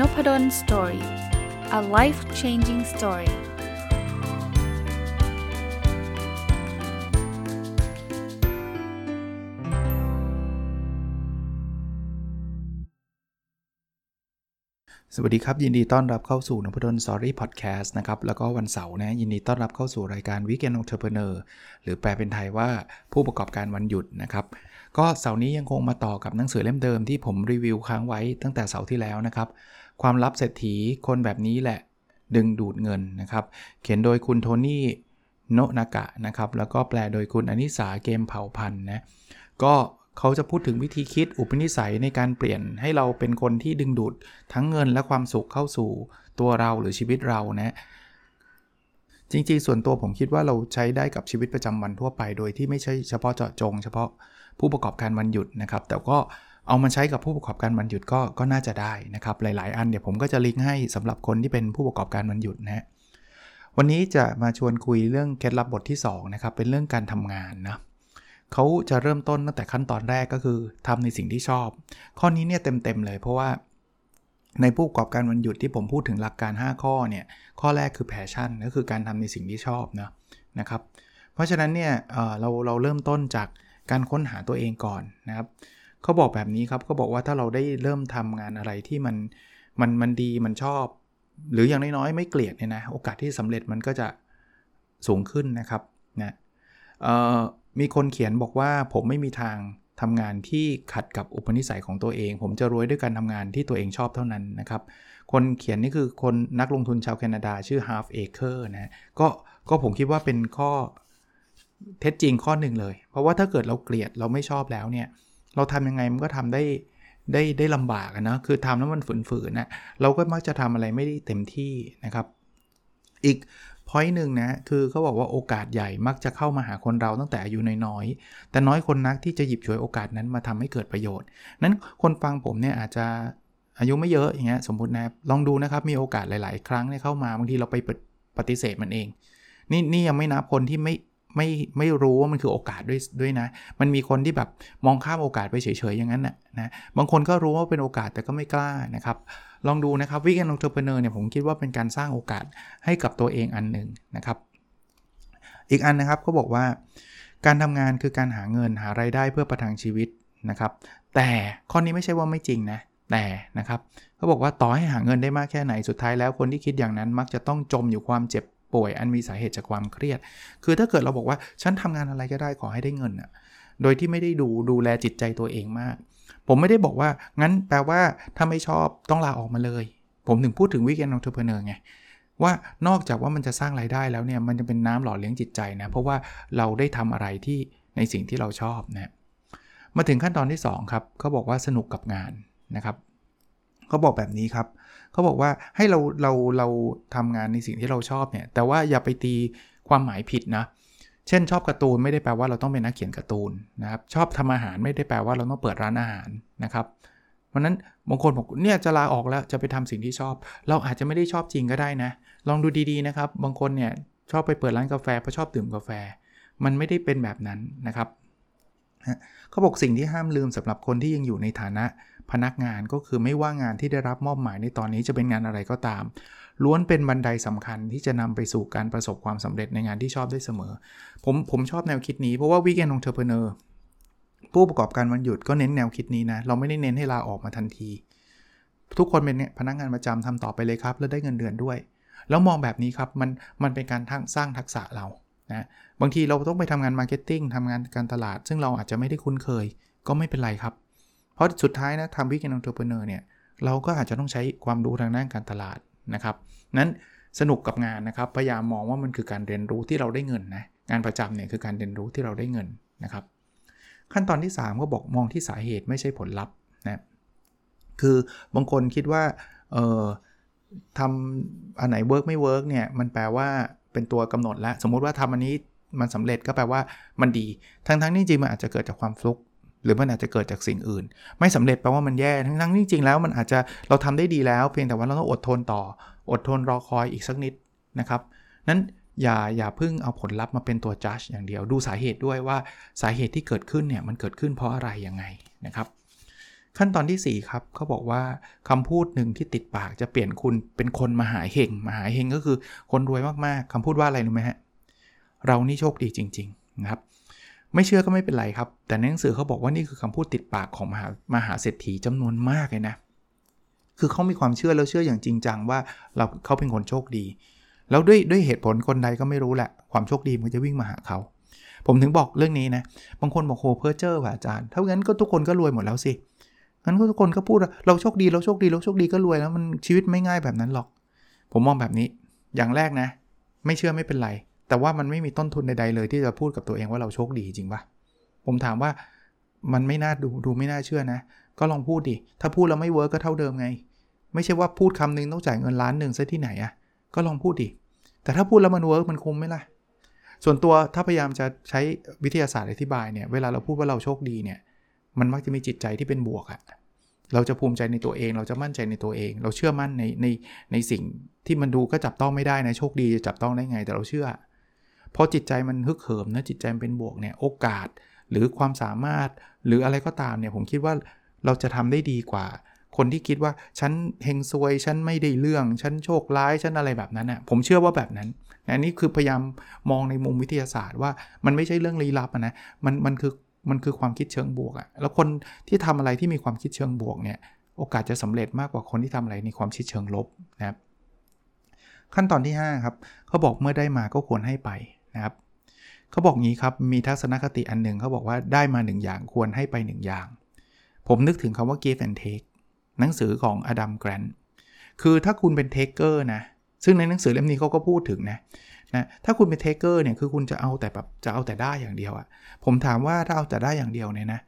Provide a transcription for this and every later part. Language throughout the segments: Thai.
นพด ล Story a life changing story สวัสดีครับ ยินดีต้อนรับเข้าสู่นพดล Story Podcast นะครับ แล้วก็วันเสาร์นะยินดีต้อนรับเข้าสู่รายการ Weekend Entrepreneur หรือแปลเป็นไทยว่าผู้ประกอบการวันหยุดนะครับ ก็เสาร์นี้ยังคงมาต่อกับหนังสือเล่มเดิมที่ผมรีวิวค้างไว้ตั้งแต่เสาร์ที่แล้วนะครับ ความลับเศรษฐีคนแบบนี้แหละ ดึงดูดเงินนะครับ เขียนโดยคุณโทนี่โนนากะนะครับ แล้วก็แปลโดยคุณอนิสาเกมเผ่าพันธ์นะก็เขาจะพูดถึงวิธีคิดอุปนิสัยในการเปลี่ยนให้เราเป็นคนที่ดึงดูดทั้งเงินและความสุขเข้าสู่ตัวเราหรือชีวิตเรานะจริงๆ ส่วนตัวผมคิดว่าเราใช้ได้กับชีวิตประจำวันทั่วไป โดยที่ไม่ใช่เฉพาะเจาะจง เฉพาะผู้ประกอบการวันหยุดนะครับ แต่ก็ เอามาใช้กับผู้ประกอบการวันหยุดก็ก็น่าจะได้นะครับ หลาย ๆ อันเดี๋ยวผมก็จะลิงก์ให้สำหรับคนที่เป็นผู้ประกอบการวันหยุดนะวันนี้จะมาชวนคุยเรื่องเคล็ดลับบทที่2นะครับเป็นเรื่องการทำงานนะเขาจะเริ่มต้นตั้งแต่ขั้นตอนแรกก็คือทำในสิ่งที่ชอบ ข้อนี้เนี่ยเต็มๆเลยเพราะว่าในผู้ประกอบการวันหยุดที่ผมพูดถึงหลักการ 5 ข้อเนี่ยข้อแรกคือ passion ก็คือการทำในสิ่งที่ชอบนะนะครับ เพราะฉะนั้นเนี่ยเราเราเริ่มต้นจากการค้นหาตัวเองก่อนนะครับ เขาบอกแบบนี้ครับเขาบอกว่าถ้าเราได้เริ่มทำงานอะไรที่มันมันมันดีมันชอบ หรืออย่างน้อยๆไม่เกลียดเนี่ยนะโอกาสที่สำเร็จมันก็จะสูงขึ้นนะครับนะมีคนเขียนบอกว่าผมไม่มีทางทำงานที่ขัดกับอุปนิสัยของตัวเอง ผมจะรวยด้วยการทำงานที่ตัวเองชอบเท่านั้นนะครับ คนเขียนนี่คือคนนักลงทุนชาวแคนาดาชื่อ Half Acre นะก็ก็ผมคิดว่าเป็นข้อเท็จจริงข้อหนึ่งเลย เพราะว่าถ้าเกิดเราเกลียดเราไม่ชอบแล้วเนี่ย เราทำยังไงมันก็ทำได้ได้ได้ลำบากนะคือทำแล้วมันฝืนๆนะเราก็มักจะทำอะไรไม่ได้เต็มที่นะครับ อีกพอยต์หนึ่งนะคือเขาบอกว่าโอกาสใหญ่มักจะเข้ามาหาคนเราตั้งแต่อายุน้อยๆ แต่น้อยคนนักที่จะหยิบฉวยโอกาสนั้นมาทำให้เกิดประโยชน์ นั้นคนฟังผมเนี่ยอาจจะอายุไม่เยอะอย่างเงี้ยสมมตินะลองดูนะครับมีโอกาสหลาย ๆ ครั้งเนี่ยเข้ามาบางทีเราไปปฏิเสธมันเอง นี่นี่ยังไม่นับคนที่ไม่ ไม่ไม่รู้ว่ามันคือโอกาสด้วยด้วยนะ มันมีคนที่แบบมองข้ามโอกาสไปเฉยๆอย่างนั้นนะนะบางคนก็รู้ว่าเป็นโอกาสแต่ก็ไม่กล้านะครับลองดูนะครับวิกแอนองเทอร์เพเนอร์เนี่ยผมคิดว่าเป็นการสร้างโอกาสให้กับตัวเองอันหนึ่งนะครับอีกอันนะครับเขาบอกว่า การทำงานคือการหาเงินหาไรายได้เพื่อประทังชีวิตนะครับ แต่ข้อนี้ไม่ใช่ว่าไม่จริงนะแต่นะครับเขาบอกว่าต่อให้หาเงินได้มากแค่ไหนสุดท้ายแล้วคนที่คิดอย่างนั้นมักจะต้องจมอยู่ความเจ็บ ป่วย อันมีสาเหตุจากความเครียด คือถ้าเกิดเราบอกว่าฉันทำงานอะไรก็ได้ขอให้ได้เงินอะโดยที่ไม่ได้ดูดูแลจิตใจตัวเองมาก ผมไม่ได้บอกว่างั้นแปลว่าถ้าไม่ชอบต้องลาออกมาเลย ผมถึงพูดถึง Weekend Entrepreneur ไงว่านอกจากว่ามันจะสร้างไรายได้แล้วเนี่ยมันจะเป็นน้ำหล่อเลี้ยงจิตใจนะ เพราะว่าเราได้ทำอะไรที่ในสิ่งที่เราชอบนะมาถึงขั้นตอนที่ 2 ครับเขาบอกว่าสนุกกับงานนะครับ เขาบอกแบบนี้ครับเขาบอกว่าให้เราเราเราทำงานในสิ่งที่เราชอบเนี่ยแต่ว่าอย่าไปตีความหมายผิดนะเช่นชอบการ์ตูนไม่ได้แปลว่าเราต้องเป็นนักเขียนการ์ตูนนะครับชอบทำอาหารไม่ได้แปลว่าเราต้องเปิดร้านอาหารนะครับเพราะนั้นบางคนบอกเนี่ยจะลาออกแล้วจะไปทำสิ่งที่ชอบ เราอาจจะไม่ได้ชอบจริงก็ได้นะ ลองดูดีๆนะครับ บางคนเนี่ยชอบไปเปิดร้านกาแฟเพราะชอบดื่มกาแฟ มันไม่ได้เป็นแบบนั้นนะครับเขาบอกสิ่งที่ห้ามลืมสำหรับคนที่ยังอยู่ในฐานะ พนักงานก็คือไม่ว่างานที่ได้รับมอบหมายในตอนนี้จะเป็นงานอะไรก็ตาม ล้วนเป็นบันไดสำคัญที่จะนำไปสู่การประสบความสำเร็จในงานที่ชอบได้เสมอ ผมผมชอบแนวคิดนี้เพราะว่า Weekend Entrepreneur ผู้ประกอบการวันหยุดก็เน้นแนวคิดนี้นะ เราไม่ได้เน้นให้ลาออกมาทันที ทุกคนเป็นเนี่ยพนักงานประจำทำต่อไปเลยครับ แล้วได้เงินเดือนด้วย แล้วมองแบบนี้ครับมันมันเป็นการสร้างทักษะเรานะบางทีเราต้องไปทำงาน marketing ทำงานการตลาด ซึ่งเราอาจจะไม่ได้คุ้นเคย ก็ไม่เป็นไรครับ เพราะสุดท้ายนะทำ Weekend Entrepreneur เนี่ยเราก็อาจจะต้องใช้ความรู้ทางด้านการตลาดนะครับนั้นสนุกกับงานนะครับพยายามมองว่ามันคือการเรียนรู้ที่เราได้เงินนะงานประจำเนี่ยคือการเรียนรู้ที่เราได้เงินนะครับ ขั้นตอนที่ 3 ก็บอกมองที่สาเหตุไม่ใช่ผลลัพธ์นะคือบางคนคิดว่าเออทำอันไหน work ไม่ work เนี่ยมันแปลว่าเป็นตัวกำหนดแล้ว สมมุติว่าทำอันนี้มันสำเร็จก็แปลว่ามันดี ทั้งๆที่จริงมันอาจจะเกิดจากความฟลุก หรือมันอาจจะเกิดจากสิ่งอื่น ไม่สำเร็จแปลว่ามันแย่ทั้งๆที่จริงแล้วมันอาจจะเราทำได้ดีแล้ว เพียงแต่ว่าเราต้องอดทนต่อ อดทนรอคอยอีกสักนิดนะครับนั้นอย่าอย่าพึ่งเอาผลลัพธ์มาเป็นตัววัดอย่างเดียวดูสาเหตุด้วยว่าสาเหตุที่เกิดขึ้นเนี่ยมันเกิดขึ้นเพราะอะไรยังไงนะครับขั้นตอนที่ 4 ครับเขาบอกว่าคำพูดหนึ่งที่ติดปากจะเปลี่ยนคุณเป็นคนมหาเฮงมหาเฮงก็คือคนรวยมากๆคำพูดว่าอะไรรู้ไหมฮะเรานี่โชคดีจริง ๆ นะครับ ไม่เชื่อก็ไม่เป็นไรครับ แต่ในหนังสือเขาบอกว่านี่คือคำพูดติดปากของมหามหาเศรษฐีจำนวนมากเลยนะ คือเขามีความเชื่อแล้วเชื่ออย่างจริงจังว่าเราเขาเป็นคนโชคดี แล้วด้วยด้วยเหตุผลคนใดก็ไม่รู้แหละ ความโชคดีมันจะวิ่งมาหาเขา ผมถึงบอกเรื่องนี้นะ บางคนบอกโหเพอเจ้อว่ะอาจารย์ถ้างั้นก็ทุกคนก็รวยหมดแล้วสิ งั้นก็ทุกคนก็พูดเราโชคดีเราโชคดีเราโชคดีก็รวยแล้วมันชีวิตไม่ง่ายแบบนั้นหรอก ผมมองแบบนี้ อย่างแรกนะ ไม่เชื่อไม่เป็นไร แต่ว่ามันไม่มีต้นทุนใดๆเลยที่จะพูดกับตัวเองว่าเราโชคดีจริงปะผมถามว่ามันไม่น่าดูดูไม่น่าเชื่อนะ ก็ลองพูดดิ ถ้าพูดแล้วไม่เวิร์กก็เท่าเดิมไง ไม่ใช่ว่าพูดคำนึงต้องจ่ายเงินล้านหนึ่งซะที่ไหนอะก็ลองพูดดิ แต่ถ้าพูดแล้วมัน work มันคุ้มไหมล่ะ ส่วนตัวถ้าพยายามจะใช้วิทยาศาสตร์อธิบายเนี่ย เวลาเราพูดว่าเราโชคดีเนี่ย มันมักจะมีจิตใจที่เป็นบวกอะเราจะภูมิใจในตัวเอง เราจะมั่นใจในตัวเอง เราเชื่อมั่นในในในสิ่งที่มันดูก็จับต้องไม่ได้นะ โชคดีจะจับต้องได้ไง แต่เราเชื่อ พอจิตใจมันฮึกเหิมนะจิตใจมันเป็นบวกเนี่ยโอกาส หรือความสามารถหรืออะไรก็ตามเนี่ยผมคิดว่าเราจะทำได้ดีกว่า คนที่คิดว่าฉันเฮงซวยฉันไม่ได้เรื่องฉันโชคร้ายฉันอะไรแบบนั้นอะผมเชื่อว่าแบบนั้นอันนี้คือพยายามมองในมุมวิทยาศาสตร์ว่ามันไม่ใช่เรื่องลี้ลับนะมันมันคือมันคือความคิดเชิงบวกอะแล้วคนที่ทำอะไรที่มีความคิดเชิงบวกเนี่ยโอกาสจะสำเร็จมากกว่าคนที่ทำอะไรในความคิดเชิงลบนะครับขั้นตอนที่ 5 ครับเขาบอกเมื่อได้มาก็ควรให้ไป นะครับเขาบอกงี้ครับมีทัศนคติอันหนึ่งเขาบอกว่าได้มา 1 อย่างควรให้ไป 1 อย่าง ผมนึกถึงคำว่า give and take หนังสือของ Adam Grant คือถ้าคุณเป็น taker นะซึ่งในหนังสือเล่มนี้เขาก็พูดถึงนะนะถ้าคุณเป็น taker เนี่ยคือคุณจะเอาแต่แบบจะเอาแต่ได้อย่างเดียวอะผมถามว่าถ้าเอาแต่ได้อย่างเดียวเนี่ยนะ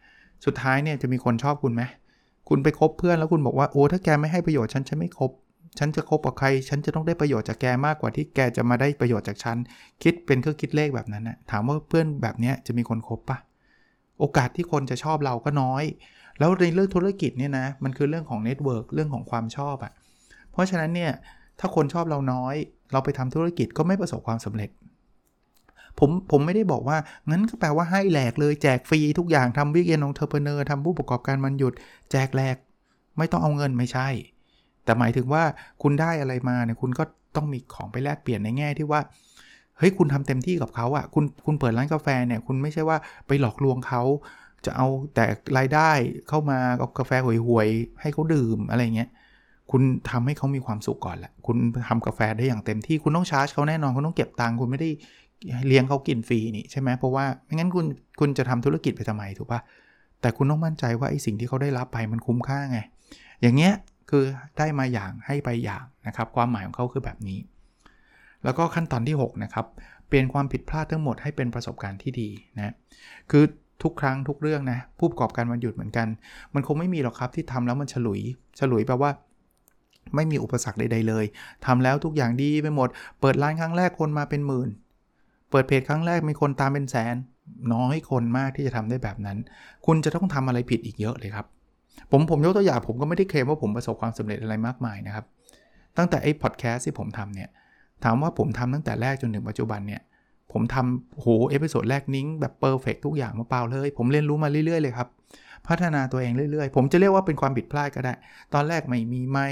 สุดท้ายเนี่ยจะมีคนชอบคุณไหมคุณไปคบเพื่อนแล้วคุณบอกว่าโอ้ถ้าแกไม่ให้ประโยชน์ฉันฉันไม่คบ ฉันจะคบกับใคร ฉันจะต้องได้ประโยชน์จากแกมากกว่าที่แกจะมาได้ประโยชน์จากฉัน คิดเป็นเครื่องคิดเลขแบบนั้นนะถามว่าเพื่อนแบบนี้จะมีคนคบปะโอกาสที่คนจะชอบเราก็น้อย แล้วในเรื่องธุรกิจเนี่ยนะ มันคือเรื่องของ network เรื่องของความชอบอะ่ะ เพราะฉะนั้นเนี่ย ถ้าคนชอบเราน้อย เราไปทำธุรกิจก็ไม่ประสบความสำเร็จ ผมผมไม่ได้บอกว่า งั้นก็แปลว่าให้แหลกเลยแจกฟรีทุกอย่างทำ Weekend Entrepreneur ทำผู้ประกอบการวันหยุด แจกแหลก ไม่ต้องเอาเงินไม่ใช่ แต่หมายถึงว่าคุณได้อะไรมาเนี่ยคุณก็ต้องมีของไปแลกเปลี่ยนในแง่ที่ว่าเฮ้ยคุณทำเต็มที่กับเขาอะ่ะคุณคุณเปิดร้านกาแฟเนี่ยคุณไม่ใช่ว่าไปหลอกลวงเขาจะเอาแต่รายได้เข้ามาเอากาแฟห่วยๆให้เขาดื่มอะไรเงี้ยคุณทำให้เขามีความสุขก่อนแหละคุณทำกาแฟได้อย่างเต็มที่คุณต้องชาร์จเขาแน่นอนคุณต้องเก็บตังค์คุณไม่ได้เลี้ยงเขากินฟรีนี่ใช่ไหมเพราะว่าไม่งั้นคุณคุณจะทำธุรกิจไปทำไมถูกปะแต่คุณต้องมั่นใจว่าไอ้สิ่งที่เขาได้รับไปมันคุ้มค่าไง อย่างเงี้ย คือได้มาอย่างให้ไปอย่างนะครับ ความหมายของเขาคือแบบนี้ แล้วก็ขั้นตอนที่ 6 นะครับ เปลี่ยนความผิดพลาดทั้งหมดให้เป็นประสบการณ์ที่ดีนะคือทุกครั้งทุกเรื่องนะผู้ประกอบการวันหยุดเหมือนกัน มันคงไม่มีหรอกครับที่ทำแล้วมันฉลุย ฉลุยแปลว่า ไม่มีอุปสรรคใดๆเลยทำแล้วทุกอย่างดีไปหมด เปิดร้านครั้งแรกคนมาเป็นหมื่น เปิดเพจครั้งแรกมีคนตามเป็นแสน น้อยคนมากที่จะทำได้แบบนั้น คุณจะต้องทำอะไรผิดอีกเยอะเลยครับ ผมผมยกตัวอย่างผมก็ไม่ได้เคลมว่าผมประสบความสำเร็จอะไรมากมายนะครับ ตั้งแต่ไอ้พอดแคสต์ที่ผมทำเนี่ยถามว่าผมทำตั้งแต่แรกจนถึงปัจจุบันเนี่ยผมทำโห episode แรกนี่แบบ perfect ทุกอย่างมาเปล่าเลย ผมเรียนรู้มาเรื่อยๆเลยครับ พัฒนาตัวเองเรื่อยๆ ผมจะเรียกว่าเป็นความผิดพลาดก็ได้ ตอนแรกไม่มีไม่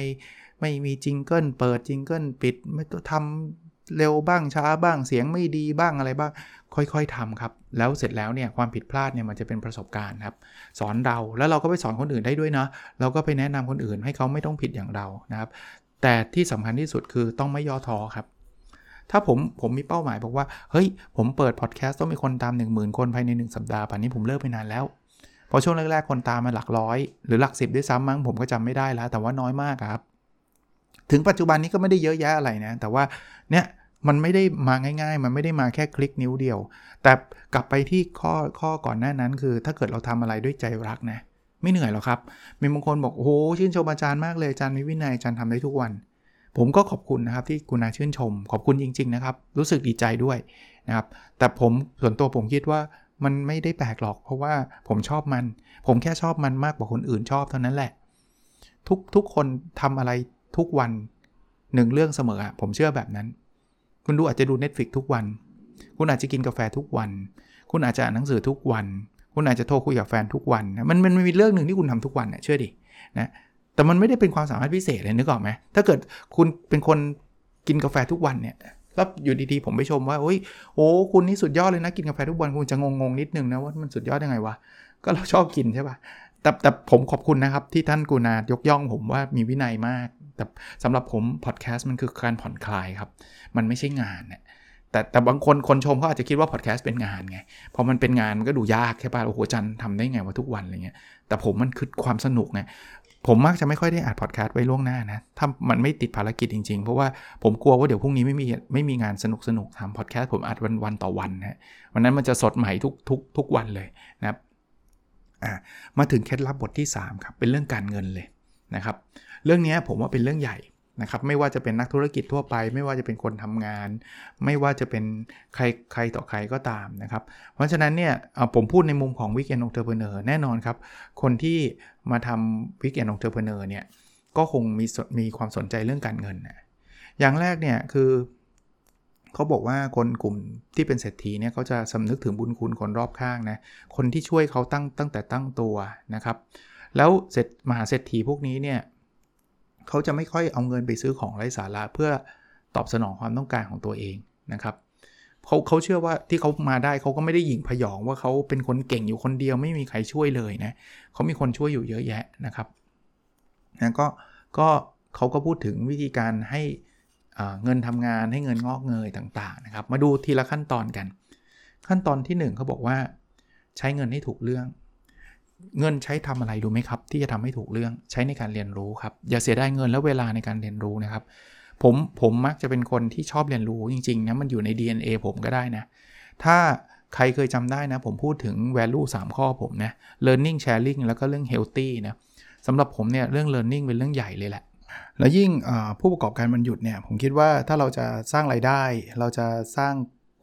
ไม่มี jingle เปิด jingle ปิดไม่ต้องทำ เร็วบ้างช้าบ้างเสียงไม่ดีบ้างอะไรบ้าง ค่อยๆทำครับ แล้วเสร็จแล้วเนี่ยความผิดพลาดเนี่ยมันจะเป็นประสบการณ์ครับ สอนเราแล้วเราก็ไปสอนคนอื่นได้ด้วยนะเราก็ไปแนะนำคนอื่นให้เขาไม่ต้องผิดอย่างเรานะครับ แต่ที่สำคัญที่สุดคือต้องไม่ย่อท้อครับ ถ้าผมผมมีเป้าหมายบอกว่าเฮ้ยผมเปิดพอดแคสต์ต้องมีคนตาม 1 0,000 คนภายใน 1 สัปดาห์ป่านนี้ผมเลิกไปนานแล้วพอช่วงแรกๆคนตามมาหลักร้อย หรือหลักสิบด้วยซ้ำมั้งผมก็จำไม่ได้แล้ว แต่ว่าน้อยมากครับ ถึงปัจจุบันนี้ก็ไม่ได้เยอะแยะอะไรนะ แต่ว่าเนี่ยมันไม่ได้มาง่าย ๆ มันไม่ได้มาแค่คลิกนิ้วเดียว แต่กลับไปที่ข้อข้อก่อนหน้านั้น คือ ถ้าเกิดเราทำอะไรด้วยใจรักนะ ไม่เหนื่อยหรอกครับ มีบางคนบอกโอ้โหชื่นชมอาจารย์มากเลยอาจารย์มีวินัยอาจารย์ทำได้ทุกวัน ผมก็ขอบคุณนะครับที่คุณอาชื่นชม ขอบคุณจริง ๆ นะครับ รู้สึกดีใจด้วยนะครับ แต่ผมส่วนตัวผมคิดว่ามันไม่ได้แปลกหรอก เพราะว่าผมชอบมัน ผมแค่ชอบมันมากกว่าคนอื่นชอบเท่านั้นแหละ ทุกทุกคนทำอะไร ทุกวันหนึ่งเรื่องเสมออะผมเชื่อแบบนั้น คุณดูอาจจะดู Netflix ทุกวัน คุณอาจจะกินกาแฟทุกวัน คุณอาจจะอ่านหนังสือทุกวัน คุณอาจจะโทรคุยกับแฟนทุกวันนะมันมันมีเรื่องหนึ่งที่คุณทำทุกวันนะเชื่อดินะแต่มันไม่ได้เป็นความสามารถพิเศษเลยนึกออกไหมถ้าเกิดคุณเป็นคนกินกาแฟทุกวันเนี่ยแล้วอยู่ดีๆ ผมไปชมว่าโอ้ยโอ้คุณนี่สุดยอดเลยนะกินกาแฟทุกวันคุณจะงงๆนิดนึงนะว่ามันสุดยอดยังไงวะก็เราชอบกินใช่ป่ะแต่แต่ผมขอบคุณนะครับที่ท่านกูนายกย่องผมว่ามีวินัยมาก แต่สำหรับผมพอดแคสต์มันคือการผ่อนคลายครับ มันไม่ใช่งานเนี่ยแต่แต่บางคนคนชมเขาอาจจะคิดว่าพอดแคสต์เป็นงานไง พอมันเป็นงานมันก็ดูยากใช่ป่ะโอ้โหจันทำได้ไงว่าทุกวันอะไรเงี้ย แต่ผมมันคือความสนุกไงผมมักจะไม่ค่อยได้อัดพอดแคสต์ไว้ล่วงหน้านะ ถ้ามันไม่ติดภารกิจจริงๆ เพราะว่าผมกลัวว่าเดี๋ยวพรุ่งนี้ไม่มีไม่มีงานสนุกสนุกทำพอดแคสต์ผมอัดวันวันต่อวันนะวันนั้นมันจะสดใหม่ทุกทุกทุกวันเลยนะครับมาถึงเคล็ดลับบทที่ 3 ครับ เป็นเรื่องการเงินเลย นะครับเรื่องนี้ผมว่าเป็นเรื่องใหญ่นะครับไม่ว่าจะเป็นนักธุรกิจทั่วไป ไม่ว่าจะเป็นคนทำงาน ไม่ว่าจะเป็นใครใครต่อใครก็ตามนะครับ เพราะฉะนั้นเนี่ยผมพูดในมุมของ Weekend Entrepreneur แน่นอนครับ คนที่มาทำ Weekend Entrepreneur เนี่ยก็คงมีมีความสนใจเรื่องการเงินนะอย่างแรกเนี่ยคือเขาบอกว่าคนกลุ่มที่เป็นเศรษฐีเนี่ยเขาจะสำนึกถึงบุญคุณคนรอบข้างนะคนที่ช่วยเขาตั้งตั้งแต่ตั้งตัวนะครับ แล้วเสร็จมหาเศรษฐีพวกนี้เนี่ยเขาจะไม่ค่อยเอาเงินไปซื้อของไร้สาระเพื่อตอบสนองความต้องการของตัวเองนะครับเขาเขาเชื่อว่าที่เขามาได้เขาก็ไม่ได้หยิ่งพยองว่าเขาเป็นคนเก่งอยู่คนเดียวไม่มีใครช่วยเลยนะเขามีคนช่วยอยู่เยอะแยะนะครับนะก็ก็เขาก็พูดถึงวิธีการให้เงินทำงานให้เงินงอกเงยต่างๆนะครับ มาดูทีละขั้นตอนกัน ขั้นตอนที่ 1เขาบอกว่าใช้เงินให้ถูกเรื่อง เงินใช้ทำอะไรดูไหมครับ ที่จะทำให้ถูกเรื่องใช้ในการเรียนรู้ครับ อย่าเสียดายเงินและเวลาในการเรียนรู้นะครับ ผมผมมักจะเป็นคนที่ชอบเรียนรู้จริงๆนะมันอยู่ใน DNA ผมก็ได้นะ ถ้าใครเคยจำได้นะ ผมพูดถึง value 3 ข้อผมนะ learning sharing แล้วก็เรื่อง healthy นะสำหรับผมเนี่ยเรื่อง learning เป็นเรื่องใหญ่เลยแหละ แล้วยิ่งผู้ประกอบการมันหยุดเนี่ยผมคิดว่าถ้าเราจะสร้างไรายได้ เราจะสร้าง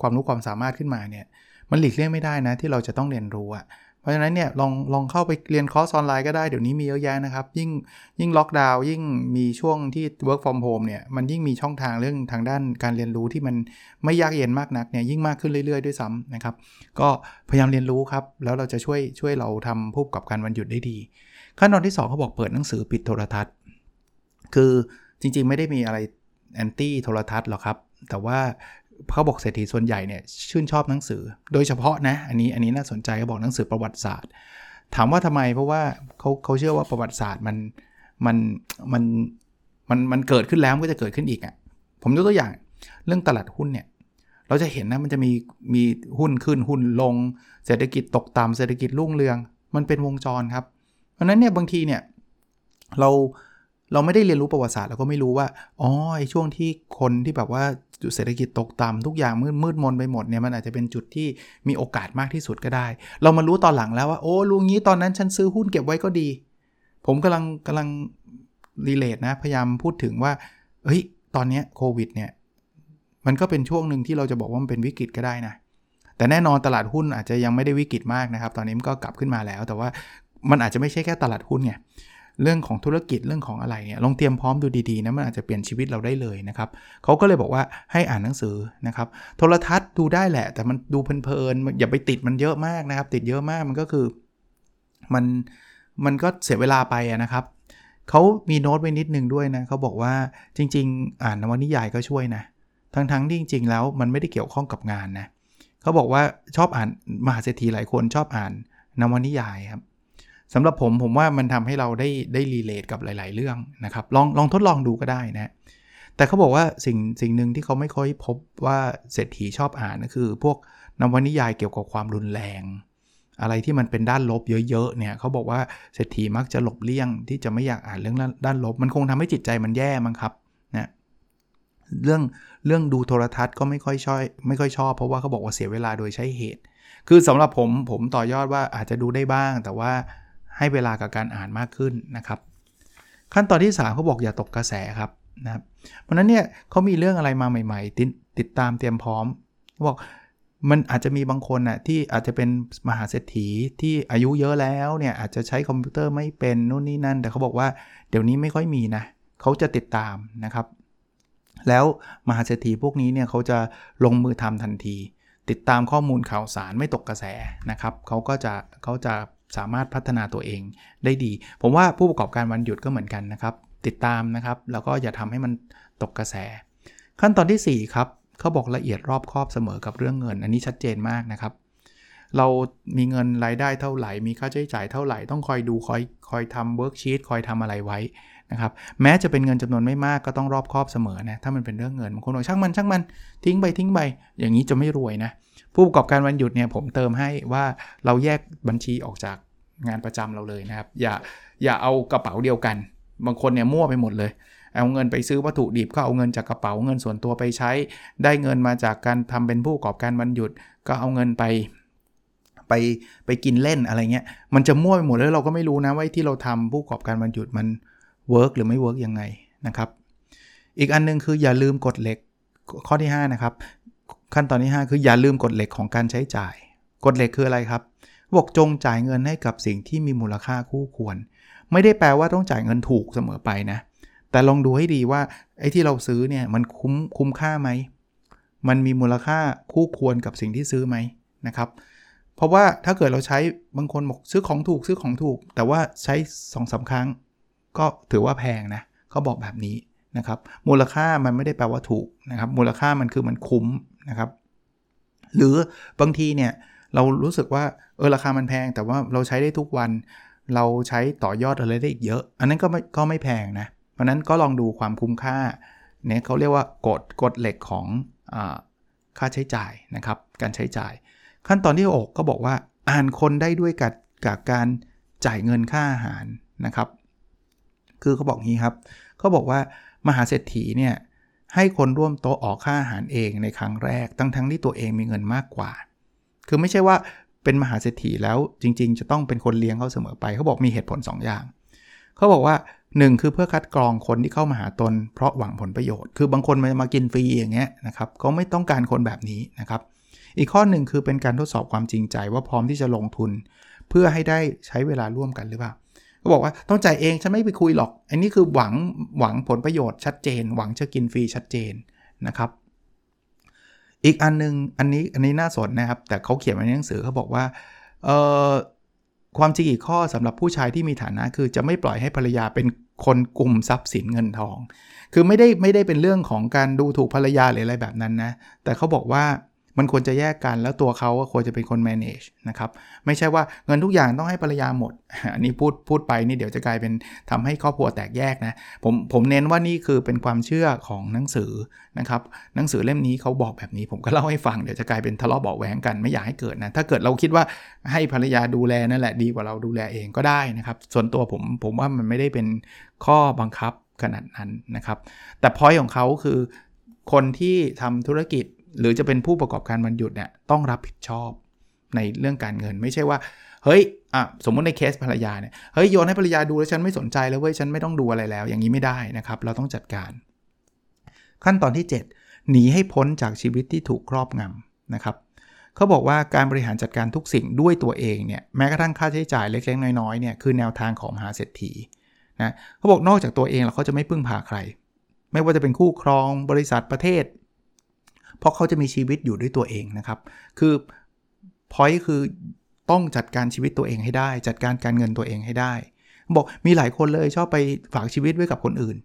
ความรู้ความสามารถขึ้นมาเนี่ยมันหลีกเลี่ยงไม่ได้นะที่เราจะต้องเรียนรู้อะ เพราะฉะนั้นเนี่ยลองลองเข้าไปเรียนคอร์สออนไลน์ก็ได้เดี๋ยวนี้มีเยอะแยะนะครับ ยิ่งยิ่งล็อกดาวน์ยิ่งมีช่วงที่ work from home เนี่ยมันยิ่งมีช่องทางเรื่องทางด้านการเรียนรู้ที่มันไม่ยากเย็นมากนักเนี่ยยิ่งมากขึ้นเรื่อยๆด้วยซ้ำนะครับ ก็พยายามเรียนรู้ครับ แล้วเราจะช่วยช่วยเราทำผู้ประกอบการวันหยุดได้ดี ขั้นตอนที่ 2เขาบอกเปิดหนังสือปิดโทรทัศน์ คือจริงๆไม่ได้มีอะไรแอนตี้โทรทัศน์หรอกครับ แต่ว่า เขาบอกเศรษฐีส่วนใหญ่เนี่ยชื่นชอบหนังสือ โดยเฉพาะนะอันนี้อันนี้น่าสนใจเขาบอกหนังสือประวัติศาสตร์ ถามว่าทำไมเพราะว่าเขาเขาเชื่อว่าประวัติศาสตร์มันมันมันมันมันเกิดขึ้นแล้วมันก็จะเกิดขึ้นอีกอะ่ะผมยกตัวอย่างเรื่องตลาดหุ้นเนี่ยเราจะเห็นนะมันจะมีมีหุ้นขึ้นหุ้นลง เศรษฐกิจตกต่ำเศรษฐกิจรุ่งเรือง มันเป็นวงจรครับ เพราะนั้นเนี่ยบางทีเนี่ยเราเราไม่ได้เรียนรู้ประวัติศาสตร์เราก็ไม่รู้ว่าอ๋อไอช่วงที่คนที่แบบว่า จุดเศรษฐกิจตกต่ำทุกอย่างมืดมืดมนไปหมดเนี่ยมันอาจจะเป็นจุดที่มีโอกาสมากที่สุดก็ได้ เรามารู้ตอนหลังแล้วว่าโอ้ลุงนี้ตอนนั้นฉันซื้อหุ้นเก็บไว้ก็ดี ผมกำลังกำลังรีเลทนะพยายามพูดถึงว่าเฮ้ยตอนนี้โควิดเนี่ยมันก็เป็นช่วงหนึ่งที่เราจะบอกว่ามันเป็นวิกฤตก็ได้นะแต่แน่นอนตลาดหุ้นอาจจะยังไม่ได้วิกฤตมากนะครับ ตอนนี้มันก็กลับขึ้นมาแล้ว แต่ว่ามันอาจจะไม่ใช่แค่ตลาดหุ้นไง เรื่องของธุรกิจเรื่องของอะไรเนี่ยลองเตรียมพร้อมดูดีๆนะมันอาจจะเปลี่ยนชีวิตเราได้เลยนะครับเขาก็เลยบอกว่าให้อ่านหนังสือนะครับโทรทัศน์ดูได้แหละ แต่มันดูเพลินๆอย่าไปติดมันเยอะมากนะครับ ติดเยอะมากมันก็คือมันมันก็เสียเวลาไปนะครับเขามีโน้ตไว้นิดนึงด้วยนะเขาบอกว่าจริง ๆ อ่านนวนิยายก็ช่วยนะทั้งๆที่จริง ๆ แล้วมันไม่ได้เกี่ยวข้องกับงานนะเขาบอกว่าชอบอ่านมหาเศรษฐีหลายคนชอบอ่านนวนิยายครับ สำหรับผมผมว่ามันทำให้เราได้ได้รีเลทกับหลาย ๆ เรื่องนะครับลองลองทดลองดูก็ได้นะ แต่เขาบอกว่าสิ่งสิ่งหนึ่งที่เขาไม่ค่อยพบว่าเศรษฐีชอบอ่านก็คือ พวกนวนิยายเกี่ยวกับความรุนแรง อะไรที่มันเป็นด้านลบเยอะ ๆ เนี่ยเขาบอกว่าเศรษฐีมักจะหลบเลี่ยง ที่จะไม่อยากอ่านเรื่องด้านลบ มันคงทำให้จิตใจมันแย่มั้งครับนะเรื่องเรื่องดูโทรทัศน์ก็ไม่ค่อยชอบไม่ค่อยชอบ เพราะว่าเขาบอกว่าเสียเวลาโดยใช้เหตุ คือสำหรับผมผมต่อยอดว่าอาจจะดูได้บ้างแต่ว่า ให้เวลากับการอ่านมากขึ้นนะครับ ขั้นตอนที่ 3เขาบอกอย่าตกกระแสครับนะครับเพราะนั้นเนี่ยเขามีเรื่องอะไรมาใหม่ ๆ ติดติดตามเตรียมพร้อมเขาบอกมันอาจจะมีบางคนน่ะที่อาจจะเป็นมหาเศรษฐีที่อายุเยอะแล้วเนี่ยอาจจะใช้คอมพิวเตอร์ไม่เป็นนู่นนี่นั่น แต่เขาบอกว่าเดี๋ยวนี้ไม่ค่อยมีนะเขาจะติดตามนะครับ แล้วมหาเศรษฐีพวกนี้เนี่ยเขาจะลงมือทำทันที ติดตามข้อมูลข่าวสารไม่ตกกระแสนะครับเขาก็จะเขาจะ สามารถพัฒนาตัวเองได้ดี ผมว่าผู้ประกอบการวันหยุดก็เหมือนกันนะครับ ติดตามนะครับ แล้วก็อย่าทำให้มันตกกระแส ขั้นตอนที่ 4 ครับเขาบอกละเอียดรอบคอบเสมอกับเรื่องเงิน อันนี้ชัดเจนมากนะครับ เรามีเงินรายได้เท่าไหร่ มีค่าใช้จ่ายเท่าไหร่ ต้องคอยดูคอยคอยทำ worksheet คอยทำอะไรไว้นะครับ แม้จะเป็นเงินจำนวนไม่มากก็ต้องรอบคอบเสมอนะ ถ้ามันเป็นเรื่องเงินบางคนบอกช่างมันช่างมันทิ้งไปทิ้งไป อย่างนี้จะไม่รวยนะ ผู้ประกอบการวันหยุดเนี่ยผมเติมให้ว่าเราแยกบัญชีออกจากงานประจำเราเลยนะครับ อย่าอย่าเอากระเป๋าเดียวกัน บางคนเนี่ยมั่วไปหมดเลย เอาเงินไปซื้อวัตถุดิบก็เอาเงินจากกระเป๋าเงินส่วนตัวไปใช้ ได้เงินมาจากการทำเป็นผู้ประกอบการวันหยุด ก็เอาเงินไปไปไปกินเล่นอะไรเงี้ยมันจะมั่วไปหมดแล้วเราก็ไม่รู้นะว่าที่เราทำผู้ประกอบการวันหยุดมัน work หรือไม่ work ยังไงนะครับ อีกอันนึงคืออย่าลืมกฎเหล็กข้อที่ 5 นะครับ ขั้นตอนที่ 5 คืออย่าลืมกฎเหล็กของการใช้จ่าย กฎเหล็กคืออะไรครับบอกจงจ่ายเงินให้กับสิ่งที่มีมูลค่าคู่ควร ไม่ได้แปลว่าต้องจ่ายเงินถูกเสมอไปนะ แต่ลองดูให้ดีว่าไอ้ที่เราซื้อเนี่ยมันคุ้มคุ้มค่าไหม มันมีมูลค่าคู่ควรกับสิ่งที่ซื้อไหมนะครับ เพราะว่าถ้าเกิดเราใช้บางคนบอกซื้อของถูกซื้อของถูก แต่ว่าใช้2อสาครั้ง ก็ถือว่าแพงนะเขาบอกแบบนี้นะครับ มูลค่ามันไม่ได้แปลว่าถูกนะครับ มูลค่ามันคือมันคุ้ม นะครับ หรือบางทีเนี่ยเรารู้สึกว่าเออราคามันแพง แต่ว่าเราใช้ได้ทุกวัน เราใช้ต่อยอดอะไรได้อีกเยอะ อันนั้นก็ไม่ก็ไม่แพงนะ เพราะนั้นก็ลองดูความคุ้มค่าเนี่ยเขาเรียกว่ากฎกฎเหล็กของอค่าใช้จ่ายนะครับ การใช้จ่าย ขั้นตอนที่ 6 ก็บอกว่าอ่านคนได้ด้วยกับกับการจ่ายเงินค่าอาหารนะครับ คือเขาบอกงี้ครับเขาบอกว่ามหาเศรษฐีเนี่ย ให้คนร่วมโต๊ะออกค่าอาหารเองในครั้งแรกตั้งทั้งที่ตัวเองมีเงินมากกว่า คือไม่ใช่ว่าเป็นมหาเศรษฐีแล้วจริง ๆ จะต้องเป็นคนเลี้ยงเขาเสมอไป เขาบอกมีเหตุผล 2 อย่าง เขาบอกว่า 1 คือเพื่อคัดกรองคนที่เข้ามาหาตน เพราะหวังผลประโยชน์ คือบางคนมามากินฟรีอย่างเงี้ยนะครับเขาไม่ต้องการคนแบบนี้นะครับ อีกข้อหนึ่งคือเป็นการทดสอบความจริงใจว่าพร้อมที่จะลงทุน เพื่อให้ได้ใช้เวลาร่วมกันหรือเปล่า ก็บอกว่าต้องจ่ายเองฉันไม่ไปคุยหรอก อันนี้คือหวังหวังผลประโยชน์ชัดเจน หวังจะกินฟรีชัดเจนนะครับ อีกอันนึงอันนี้อันนี้น่าสนนะครับ แต่เขาเขียนไว้ในหนังสือเขาบอกว่าเอ่อความจริงอีกข้อสำหรับผู้ชายที่มีฐานะ คือจะไม่ปล่อยให้ภรรยาเป็นคนกลุ่มทรัพย์สินเงินทอง คือไม่ได้ไม่ได้เป็นเรื่องของการดูถูกภรรยาหรืออะไรแบบนั้นนะ แต่เขาบอกว่า มันควรจะแยกกันแล้วตัวเขาควรจะเป็นคน manage นะครับ ไม่ใช่ว่าเงินทุกอย่างต้องให้ภรรยาหมด อันนี้พูดพูดไปนี่เดี๋ยวจะกลายเป็นทำให้ครอบครัวแตกแยกนะ ผมผมเน้นว่านี่คือเป็นความเชื่อของหนังสือนะครับ หนังสือเล่มนี้เขาบอกแบบนี้ผมก็เล่าให้ฟังเดี๋ยวจะกลายเป็นทะเลาะเบาแหวงกันไม่อยากให้เกิดนะ ถ้าเกิดเราคิดว่าให้ภรรยาดูแลนั่นแหละดีกว่าเราดูแลเองก็ได้นะครับ ส่วนตัวผมผมว่ามันไม่ได้เป็นข้อบังคับขนาดนั้นนะครับ แต่พอยของเขาคือคนที่ทำธุรกิจ หรือจะเป็นผู้ประกอบการวันหยุดเนี่ยต้องรับผิดชอบในเรื่องการเงิน ไม่ใช่ว่า เฮ้ยอะสมมติในเคสภรรยาเนี่ยเฮ้ยโยนให้ภรรยาดูแล้วฉันไม่สนใจแล้วเว้ยฉันไม่ต้องดูอะไรแล้ว อย่างนี้ไม่ได้นะครับ เราต้องจัดการ ขั้นตอนที่ 7 หนีให้พ้นจากชีวิตที่ถูกครอบงำนะครับเขาบอกว่าการบริหารจัดการทุกสิ่งด้วยตัวเองเนี่ยแม้กระทั่งค่าใช้จ่ายเล็กๆน้อยๆเนี่ยคือแนวทางของมหาเศรษฐีนะเขาบอกนอกจากตัวเองแล้วเขาจะไม่พึ่งพาใคร ไม่ว่าจะเป็นคู่ครองบริษัทประเทศ เพราะเขาจะมีชีวิตอยู่ด้วยตัวเองนะครับ คือพอยคือต้องจัดการชีวิตตัวเองให้ได้ จัดการการเงินตัวเองให้ได้ บอกมีหลายคนเลยชอบไปฝากชีวิตไว้กับคนอื่น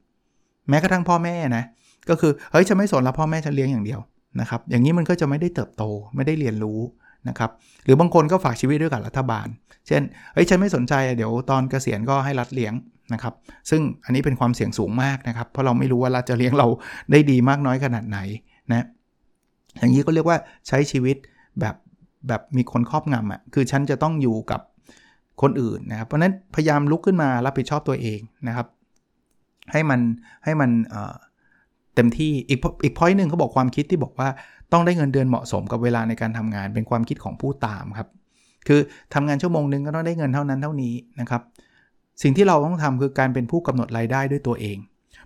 แม้กระทั่งพ่อแม่นะก็คือเฮ้ยฉันไม่สนแล้วพ่อแม่ฉันเลี้ยงอย่างเดียวนะครับ อย่างนี้มันก็จะไม่ได้เติบโตไม่ได้เรียนรู้นะครับหรือบางคนก็ฝากชีวิตด้วยกับรัฐบาล เช่นเฮ้ยฉันไม่สนใจเดี๋ยวตอนเกษียณก็ให้รัฐเลี้ยงนะครับ ซึ่งอันนี้เป็นความเสี่ยงสูงมากนะครับ เพราะเราไม่รู้ว่ารัฐจะเลี้ยงเราได้ดีมากน้อยขนาดไหนนะ อย่างนี้ก็เรียกว่าใช้ชีวิตแบบแบบมีคนครอบงำอะคือฉันจะต้องอยู่กับคนอื่นนะครับ เพราะนั้นพยายามลุกขึ้นมารับผิดชอบตัวเองนะครับ ให้มันให้มันเต็มที่อีกอีกพอยต์หนึ่งเขาบอกความคิดที่บอกว่าต้องได้เงินเดือนเหมาะสมกับเวลาในการทำงานเป็นความคิดของผู้ตามครับ คือทำงานชั่วโมงนึงก็ต้องได้เงินเท่านั้นเท่านี้นะครับ สิ่งที่เราต้องทำคือการเป็นผู้กำหนดรายได้ด้วยตัวเอง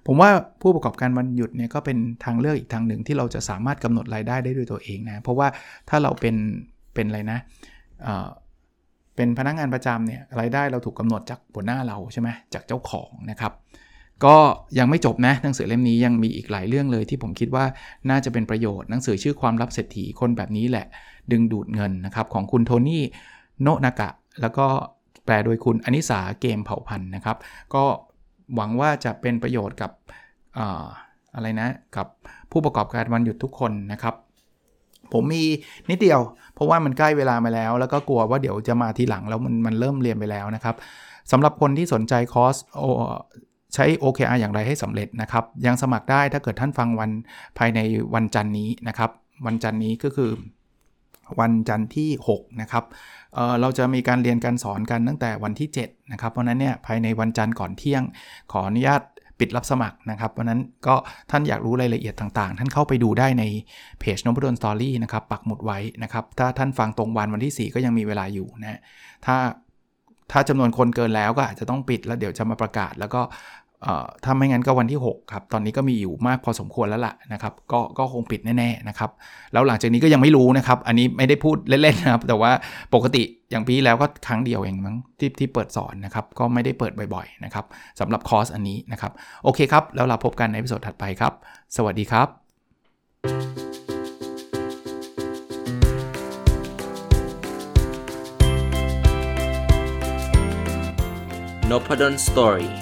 ผมว่าผู้ประกอบการวันหยุดเนี่ยก็เป็นทางเลือกอีกทางหนึ่งที่เราจะสามารถกำหนดรายได้ได้ด้วยตัวเองนะ เพราะว่าถ้าเราเป็นเป็นอะไรนะเเป็นพนักงานประจำเนี่ยรายได้เราถูกกาหนดจากหัวหน้าเราใช่ไหมจากเจ้าของนะครับ ก็ยังไม่จบนะหนังสือเล่มนี้ยังมีอีกหลายเรื่องเลยที่ผมคิดว่าน่าจะเป็นประโยชน์หนังสือชื่อความลับเศรษฐีคนแบบนี้แหละ ดึงดูดเงินนะครับของคุณโทนี่โนนากะ แล้วก็แปลโดยคุณอนิสาเกมเผ่าพันธ์นะครับ ก็ หวังว่าจะเป็นประโยชน์กับอะไรนะ กับผู้ประกอบการวันหยุดทุกคนนะครับ ผมมีนิดเดียว เพราะว่ามันใกล้เวลามาแล้ว แล้วก็กลัวว่าเดี๋ยวจะมาทีหลังแล้วมันมันเริ่มเรียนไปแล้วนะครับสำหรับคนที่สนใจคอร์สใช้ OKR อย่างไรให้สำเร็จนะครับ ยังสมัครได้ถ้าเกิดท่านฟังวันภายในวันจันนี้นะครับ วันจันนี้ก็คือ วันจันทร์ที่ 6 นะครับเเราจะมีการเรียนการสอนกันตั้งแต่วันที่ 7 นะครับ เพราะนั้นเนี่ยภายในวันจันทร์ก่อนเที่ยง ขออนุญาตปิดรับสมัครนะครับ เพราะนั้นก็ท่านอยากรู้รายละเอียดต่างๆ ท่านเข้าไปดูได้ในเพจนพดลสตอรี่นะครับ ปักหมุดไว้นะครับ ถ้าท่านฟังตรงวันวันที่ 4 ก็ยังมีเวลาอยู่นะ ถ้าถ้าจำนวนคนเกินแล้วก็อาจจะต้องปิดแล้วเดี๋ยวจะมาประกาศ แล้วก็ ถ้าไม่งั้นก็วันที่ 6 ครับ ตอนนี้ก็มีอยู่มากพอสมควรแล้วล่ะนะครับ ก็ก็คงปิดแน่ๆนะครับ แล้วหลังจากนี้ก็ยังไม่รู้นะครับ อันนี้ไม่ได้พูดเล่นๆนะครับ แต่ว่าปกติอย่างปีแล้วก็ครั้งเดียวเองมั้งที่ที่เปิดสอนนะครับ ก็ไม่ได้เปิดบ่อยๆนะครับสำหรับคอร์สอันนี้นะครับ โอเคครับ แล้วเราพบกันในวิดีโอถัดไปครับ สวัสดีครับ n o p a d o n Story